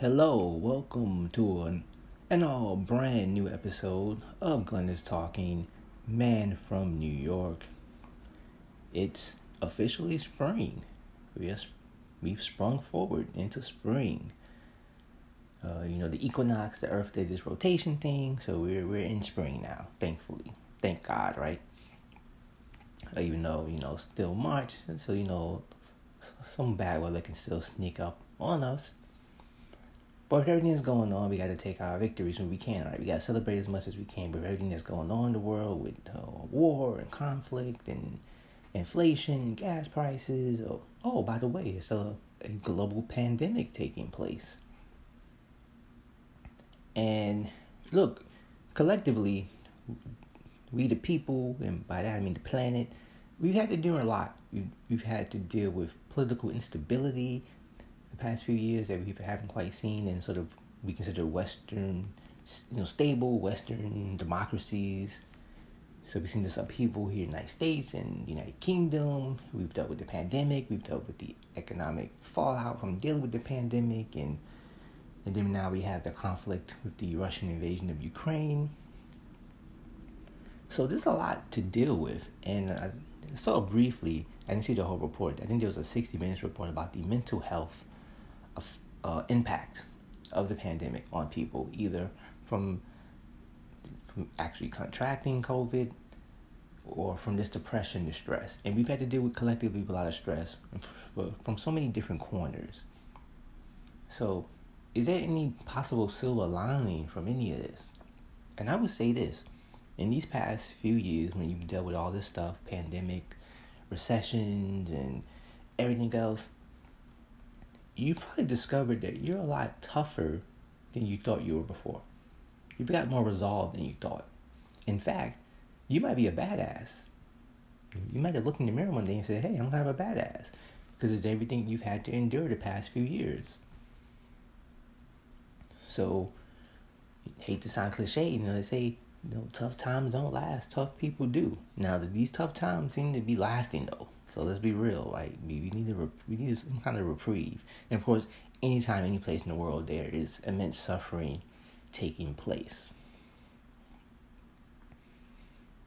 Hello, welcome to an, an all brand new episode of Glenn is Talking, Man from New York. It's officially spring. We've sprung forward into spring. Uh, you know, the equinox, the earth did this rotation thing, so we're, we're in spring now, thankfully. Thank God, right? Uh, even though, you know, still March, so, you know, some bad weather can still sneak up on us but with everything going on, we got to take our victories when we can, right? We got to celebrate as much as we can. But everything that's going on in the world with uh, war and conflict and inflation, gas prices. Oh, oh by the way, there's a, a global pandemic taking place. And look, collectively, we the people, and by that I mean the planet, we've had to do a lot. We've, we've had to deal with political instability, the past few years that we haven't quite seen in sort of we consider Western, you know, stable Western democracies. So we've seen this upheaval here in the United States and the United Kingdom. We've dealt with the pandemic. We've dealt with the economic fallout from dealing with the pandemic, and and then now we have the conflict with the Russian invasion of Ukraine. So there's a lot to deal with, and I saw briefly. I didn't see the whole report. I think there was a 60 minutes report about the mental health uh, impact of the pandemic on people, either from from actually contracting COVID or from this depression, the stress. And we've had to deal with collectively with a lot of stress from so many different corners. So, is there any possible silver lining from any of this? And I would say this in these past few years, when you've dealt with all this stuff pandemic, recessions, and everything else you probably discovered that you're a lot tougher than you thought you were before. You've got more resolve than you thought. In fact, you might be a badass. You might have looked in the mirror one day and said, hey, I'm kind of a badass. Because it's everything you've had to endure the past few years. So, hate to sound cliche, you know, they say, you know, tough times don't last, tough people do. Now, these tough times seem to be lasting, though. So let's be real. Like we, we need a we need some kind of reprieve. And of course, anytime, any place in the world, there is immense suffering taking place.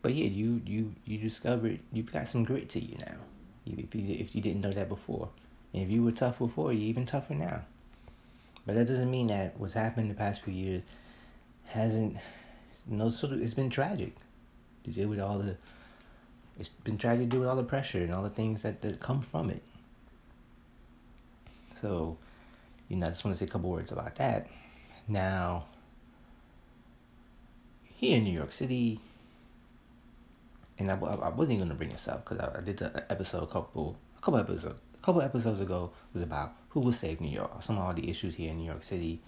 But yeah, you you you discovered you've got some grit to you now. If you if you didn't know that before, and if you were tough before, you're even tougher now. But that doesn't mean that what's happened the past few years hasn't you know sort of it's been tragic to deal with all the it's been trying to do with all the pressure and all the things that, that come from it. So, you know, I just want to say a couple words about that. Now, here in New York City, and I, I wasn't going to bring this up because I, I, did the episode a couple, a couple episodes, a couple episodes ago was about who will save New York, some of all the issues here in New York City,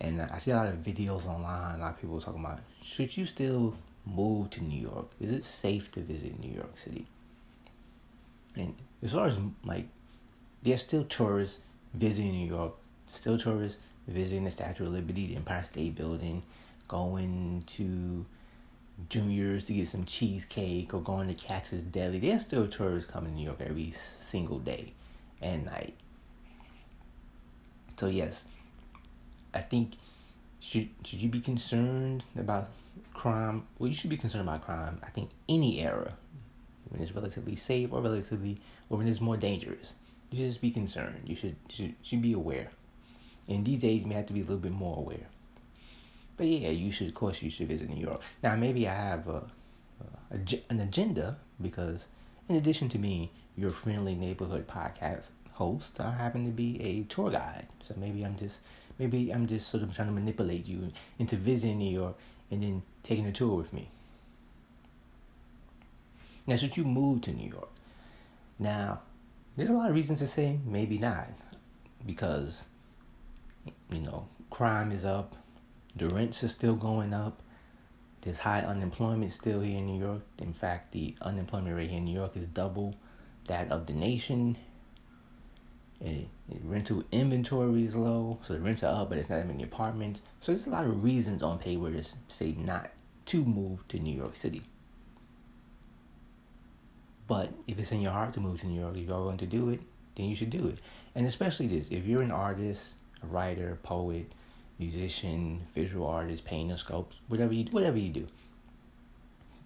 and I see a lot of videos online, a lot of people talking about should you still move to New York? Is it safe to visit New York City? And as far as like, there's still tourists visiting New York, still tourists visiting the Statue of Liberty, the Empire State Building, going to Junior's to get some cheesecake or going to Katz's Deli. There's still tourists coming to New York every single day and night. So yes, I think should should you be concerned about crime, well, you should be concerned about crime. I think any era, when it's relatively safe or relatively, or when it's more dangerous, you should just be concerned. You should should should be aware. And these days, you may have to be a little bit more aware. But yeah, you should, of course, you should visit New York. Now, maybe I have a, a, an agenda because, in addition to me, your friendly neighborhood podcast host, I happen to be a tour guide. So maybe I'm just maybe I'm just sort of trying to manipulate you into visiting New York and then taking a tour with me. Now, should you move to New York? Now, there's a lot of reasons to say maybe not, because you know crime is up, the rents are still going up, there's high unemployment still here in New York. In fact, the unemployment rate here in New York is double that of the nation. Rental inventory is low, so the rents are up, but it's not that many apartments. So there's a lot of reasons on paper to say not to move to New York City. But if it's in your heart to move to New York, if you're willing to do it, then you should do it. And especially this, if you're an artist, a writer, poet, musician, visual artist, painter, sculptor, whatever you whatever you do,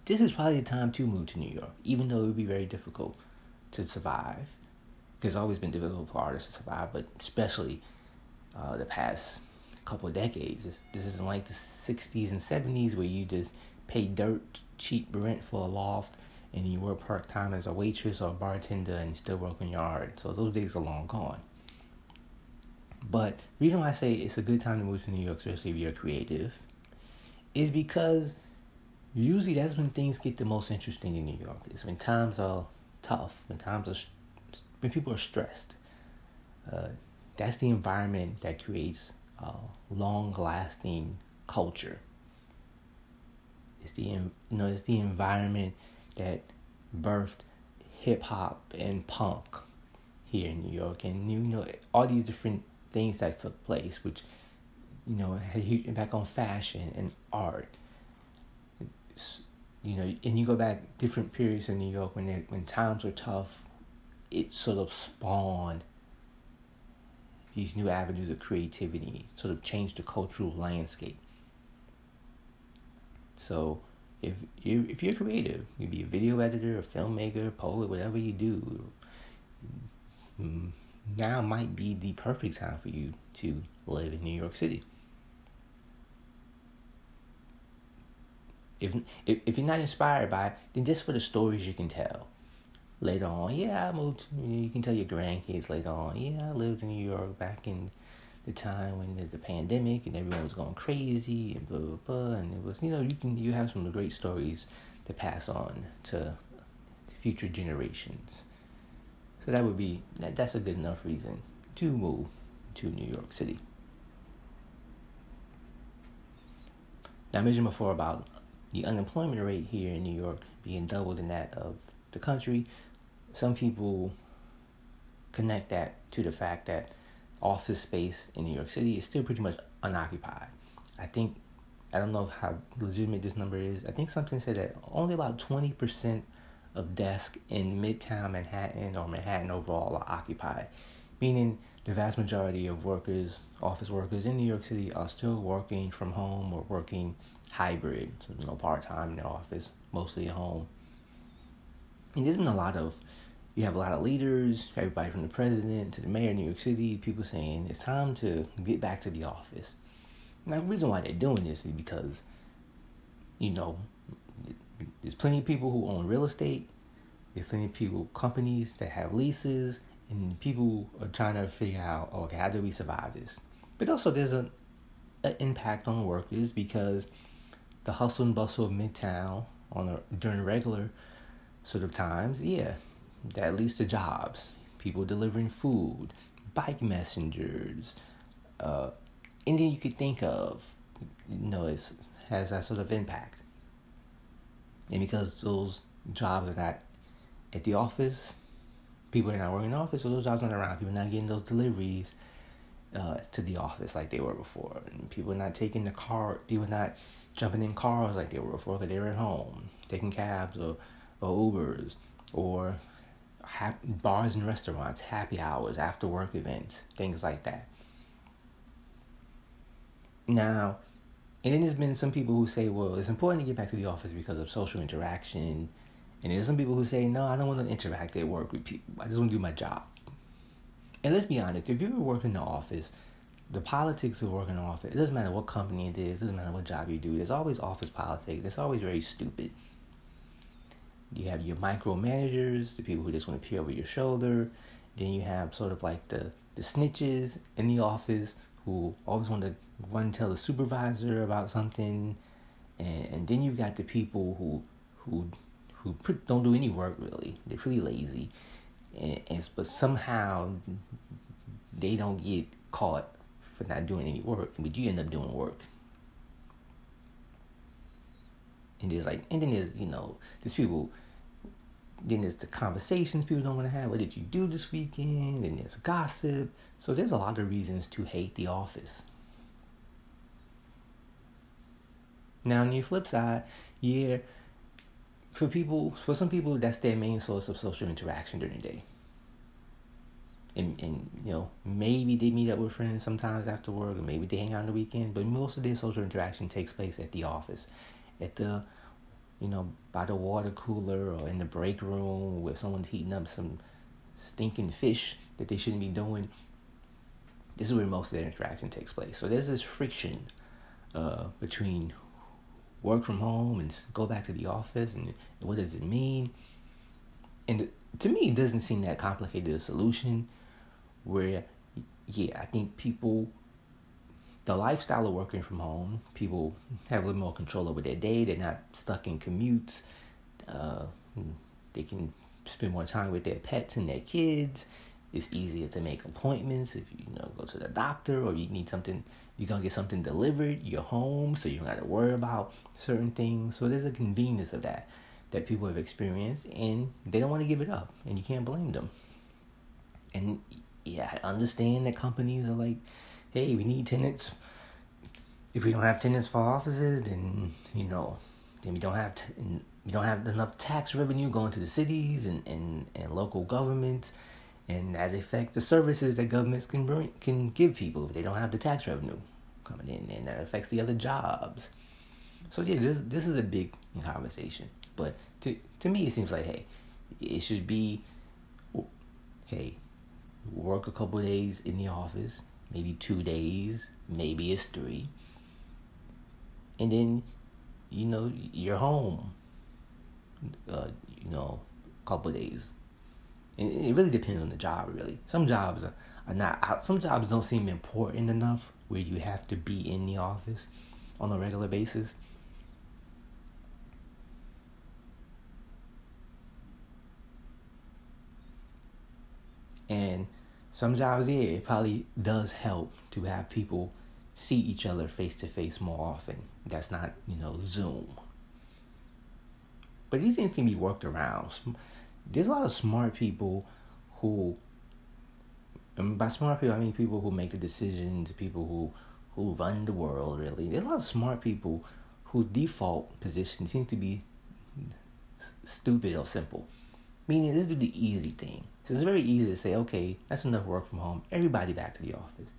this is probably the time to move to New York, even though it would be very difficult to survive. It's always been difficult for artists to survive, but especially uh, the past couple decades. This, this isn't like the 60s and 70s where you just pay dirt cheap rent for a loft and you work part time as a waitress or a bartender and you still work in your art. So those days are long gone. But reason why I say it's a good time to move to New York, especially if you're creative, is because usually that's when things get the most interesting in New York. It's when times are tough, when times are when people are stressed. Uh, that's the environment that creates uh, long-lasting culture. It's the you know it's the environment that birthed hip hop and punk here in New York, and you know all these different things that took place, which you know had a huge impact on fashion and art. It's, you know, and you go back different periods in New York when they, when times were tough, it sort of spawned these new avenues of creativity, sort of changed the cultural landscape. So if you if you're creative, you be a video editor, a filmmaker, a poet, whatever you do, mm, now might be the perfect time for you to live in New York City. If if if you're not inspired by it, then just for the stories you can tell. Later on, yeah, I moved. You can tell your grandkids later on. Yeah, I lived in New York back in the time when the, pandemic and everyone was going crazy and blah blah blah and it was you know you can you have some great stories to pass on to future generations so that would be that, that's a good enough reason to move to new york city now i mentioned before about the unemployment rate here in new york being double than that of the country some people connect that to the fact that office space in New York City is still pretty much unoccupied. I think I don't know how legitimate this number is. I think something said that only about twenty percent of desks in Midtown Manhattan or Manhattan overall are occupied, meaning the vast majority of workers, office workers in New York City, are still working from home or working hybrid, so you know, part time in the office, mostly at home. And there's been a lot of you have a lot of leaders, everybody from the president to the mayor of New York City, people saying it's time to get back to the office. Now, the reason why they're doing this is because, you know, there's plenty of people who own real estate, there's plenty of people, companies that have leases, and people are trying to figure out, okay, how do we survive this? But also, there's an impact on workers because the hustle and bustle of Midtown on a, during regular sort of times, yeah, that leads to jobs, people delivering food, bike messengers, uh, anything you could think of, you know, it has that sort of impact. And because those jobs are not at the office, people are not working in the office, so those jobs aren't around. People are not getting those deliveries uh, to the office like they were before. And people are not taking the car, people are not jumping in cars like they were before because they were at home, taking cabs or, or Ubers or bars and restaurants, happy hours, after work events, things like that. Now, and then there's been some people who say, well, it's important to get back to the office because of social interaction. And there's some people who say, no, I don't want to interact at work with people. I just want to do my job. And let's be honest, if you ever work in the office, the politics of working in the office, it doesn't matter what company it is, it doesn't matter what job you do, there's always office politics. It's always very stupid. You have your micromanagers, the people who just want to peer over your shoulder. Then you have sort of like the, the snitches in the office who always want to run tell the supervisor about something. And, and then you've got the people who who who don't do any work really. They're pretty lazy. And, and but somehow they don't get caught for not doing any work, but you end up doing work. And there's like, and then there's you know, there's people then there's the conversations people don't want to have. What did you do this weekend? And there's gossip. So there's a lot of reasons to hate The Office. Now, on the flip side, yeah, for people, for some people, that's their main source of social interaction during the day. And, and you know maybe they meet up with friends sometimes after work, or maybe they hang out on the weekend. But most of their social interaction takes place at the office, at the you know by the water cooler or in the break room where someone's heating up some stinking fish that they shouldn't be doing. This is where most of their interaction takes place. So there's this friction uh, between work from home and go back to the office and what does it mean and to me it doesn't seem that complicated a solution where yeah i think people the lifestyle of working from home people have a little more control over their day. They're not stuck in commutes. Uh, they can spend more time with their pets and their kids. It's easier to make appointments if you, you know go to the doctor or you need something you're gonna get something delivered you're home so you don't have to worry about certain things. So there's a convenience of that that people have experienced and they don't want to give it up and you can't blame them. And yeah i understand that companies are like hey we need tenants. If we don't have tenants for offices then you know then we don't have t- we don't have enough tax revenue going to the cities and, and, and local governments. And that affects the services that governments can bring, can give people if they don't have the tax revenue coming in, and that affects the other jobs. So yeah, this this is a big conversation, but to to me it seems like hey, it should be hey, work a couple days in the office, maybe two days, maybe it's three, and then you know you're home. Uh, you know, a couple days and it really depends on the job, really. Some jobs are, are not, some jobs don't seem important enough where you have to be in the office on a regular basis. And some jobs, yeah, it probably does help to have people see each other face to face more often. That's not, you know, Zoom. But these things can be worked around there's a lot of smart people who and by smart people I mean people who make the decisions, people who who run the world really. There's a lot of smart people whose default position seems to be stupid or simple. Meaning let's do the easy thing. So it's very easy to say, okay, that's enough work from home. Everybody back to the office.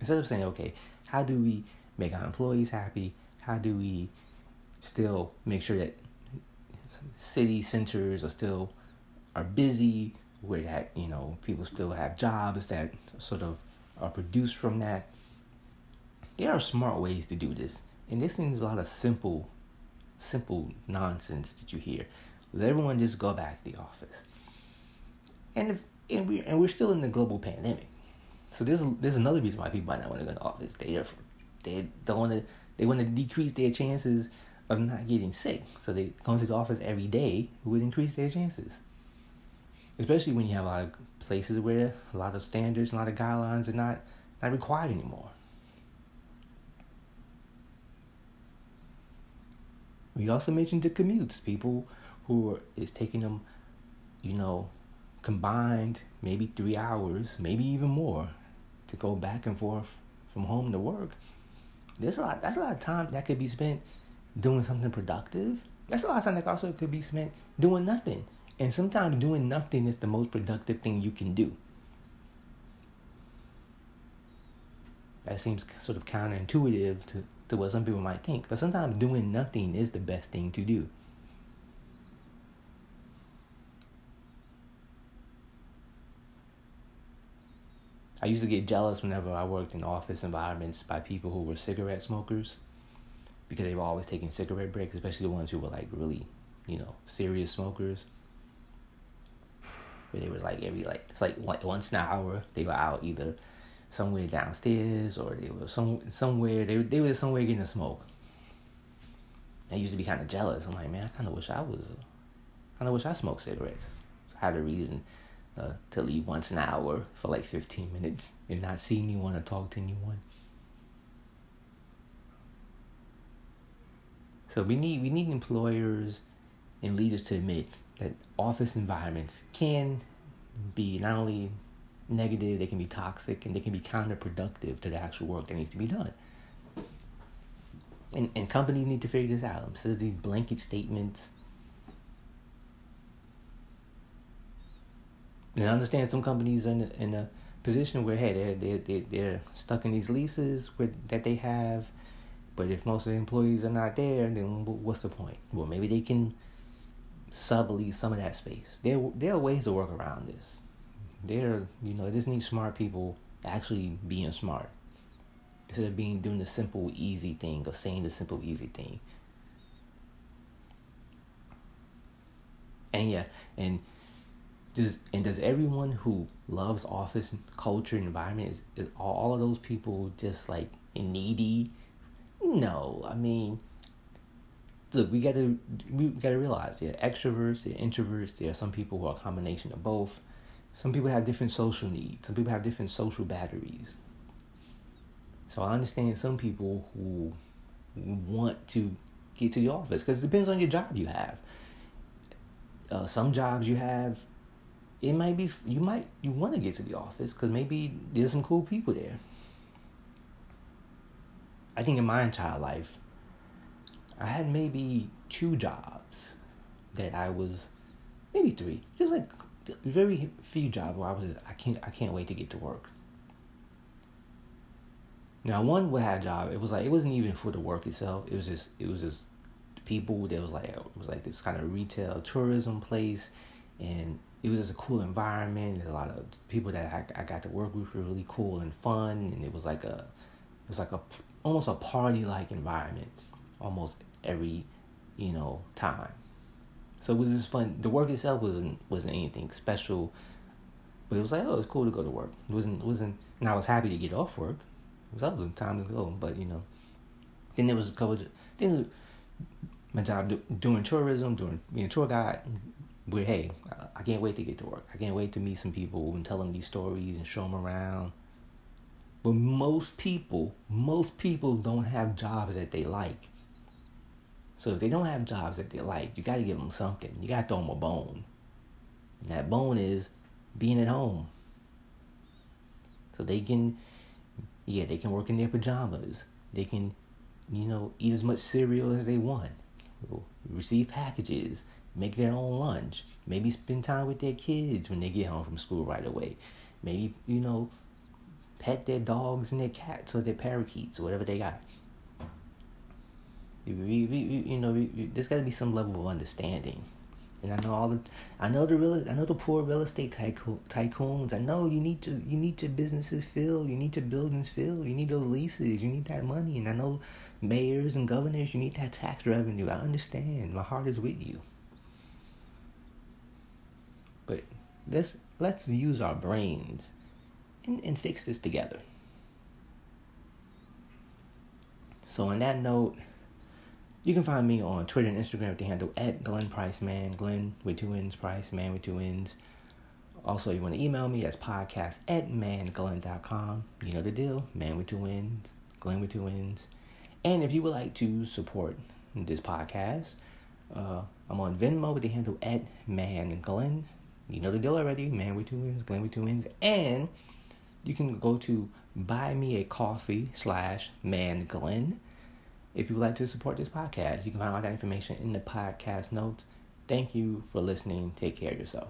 Instead of saying, okay, how do we make our employees happy? How do we still make sure that city centers are still are busy, where that you know people still have jobs that sort of are produced from that. There are smart ways to do this, and this seems a lot of simple, simple nonsense that you hear. Let everyone just go back to the office, and if and we and we're still in the global pandemic, so there's there's another reason why people might not want to go to the office. They are, they don't want to they want to decrease their chances of not getting sick. So they going to the office every day would increase their chances especially when you have a lot of places where a lot of standards, a lot of guidelines are not not required anymore. We also mentioned the commutes, people who is taking them, you know, combined maybe three hours, maybe even more, to go back and forth from home to work. There's a lot. That's a lot of time that could be spent doing something productive. That's a lot of time that also could be spent doing nothing. And sometimes doing nothing is the most productive thing you can do. That seems sort of counterintuitive to, to what some people might think, but sometimes doing nothing is the best thing to do. I used to get jealous whenever I worked in office environments by people who were cigarette smokers because they were always taking cigarette breaks, especially the ones who were like really, you know, serious smokers where they was like every like it's like once an hour they were out either somewhere downstairs or they were some somewhere they they were somewhere getting a smoke. I used to be kind of jealous. I'm like, man, I kind of wish I was, kind of wish I smoked cigarettes. I had a reason uh, to leave once an hour for like 15 minutes and not see anyone or talk to anyone. So we need we need employers and leaders to admit that office environments can be not only negative, they can be toxic, and they can be counterproductive to the actual work that needs to be done. And and companies need to figure this out. So these blanket statements. And I understand some companies are in a, in a position where hey they're they're they're, they're stuck in these leases where, that they have, but if most of the employees are not there, then what's the point? Well, maybe they can sublease some of that space. There there are ways to work around this. There you know just need smart people actually being smart instead of being doing the simple easy thing or saying the simple easy thing. And yeah, and does and does everyone who loves office culture and environment is, is all of those people just like needy? No, I mean, look, we gotta we gotta realize there are extroverts, there are introverts, there are some people who are a combination of both. Some people have different social needs. Some people have different social batteries. So I understand some people who want to get to the office because it depends on your job you have. Uh, some jobs you have, it might be you might you want to get to the office because maybe there's some cool people there. I think in my entire life, I had maybe two jobs that I was maybe three. Just like very few jobs where I was I can't I can't wait to get to work. Now one would have a job. It was like it wasn't even for the work itself. It was just it was just people. There was like it was like this kind of retail tourism place, and it was just a cool environment. There's a lot of people that I, I got to work with were really cool and fun, and it was like a it was like a almost a party like environment, almost every you know time. So it was just fun. The work itself wasn't wasn't anything special, but it was like oh, it's cool to go to work. It wasn't it wasn't. And I was happy to get off work. It was other time to go, but you know. Then there was a couple. Of, then my job do, doing tourism, doing being a tour guide. Where hey, I can't wait to get to work. I can't wait to meet some people and tell them these stories and show them around. But most people, most people don't have jobs that they like. So if they don't have jobs that they like, you got to give them something. You got to throw them a bone. And that bone is being at home. So they can, yeah, they can work in their pajamas. They can, you know, eat as much cereal as they want. Receive packages. Make their own lunch. Maybe spend time with their kids when they get home from school right away. Maybe, you know, pet their dogs and their cats or their parakeets or whatever they got. We, we, we, you know, we, we, there's got to be some level of understanding. And I know all the, I know the real, I know the poor real estate tycoon, tycoons. I know you need to, you need your businesses filled, you need your buildings filled, you need those leases, you need that money. And I know mayors and governors, you need that tax revenue. I understand. My heart is with you. But let's let's use our brains and, and fix this together. So on that note. You can find me on Twitter and Instagram at the handle at Glenn Price Man. Glenn with two N's, Price Man with two N's. Also, you want to email me, that's podcast at manglenn.com. You know the deal, man with two N's, Glenn with two N's. And if you would like to support this podcast, uh, I'm on Venmo with the handle at man Glenn. You know the deal already, man with two wins, Glenn with two wins, And you can go to buy me a coffee slash man Glenn if you would like to support this podcast, you can find all that information in the podcast notes. Thank you for listening. Take care of yourself.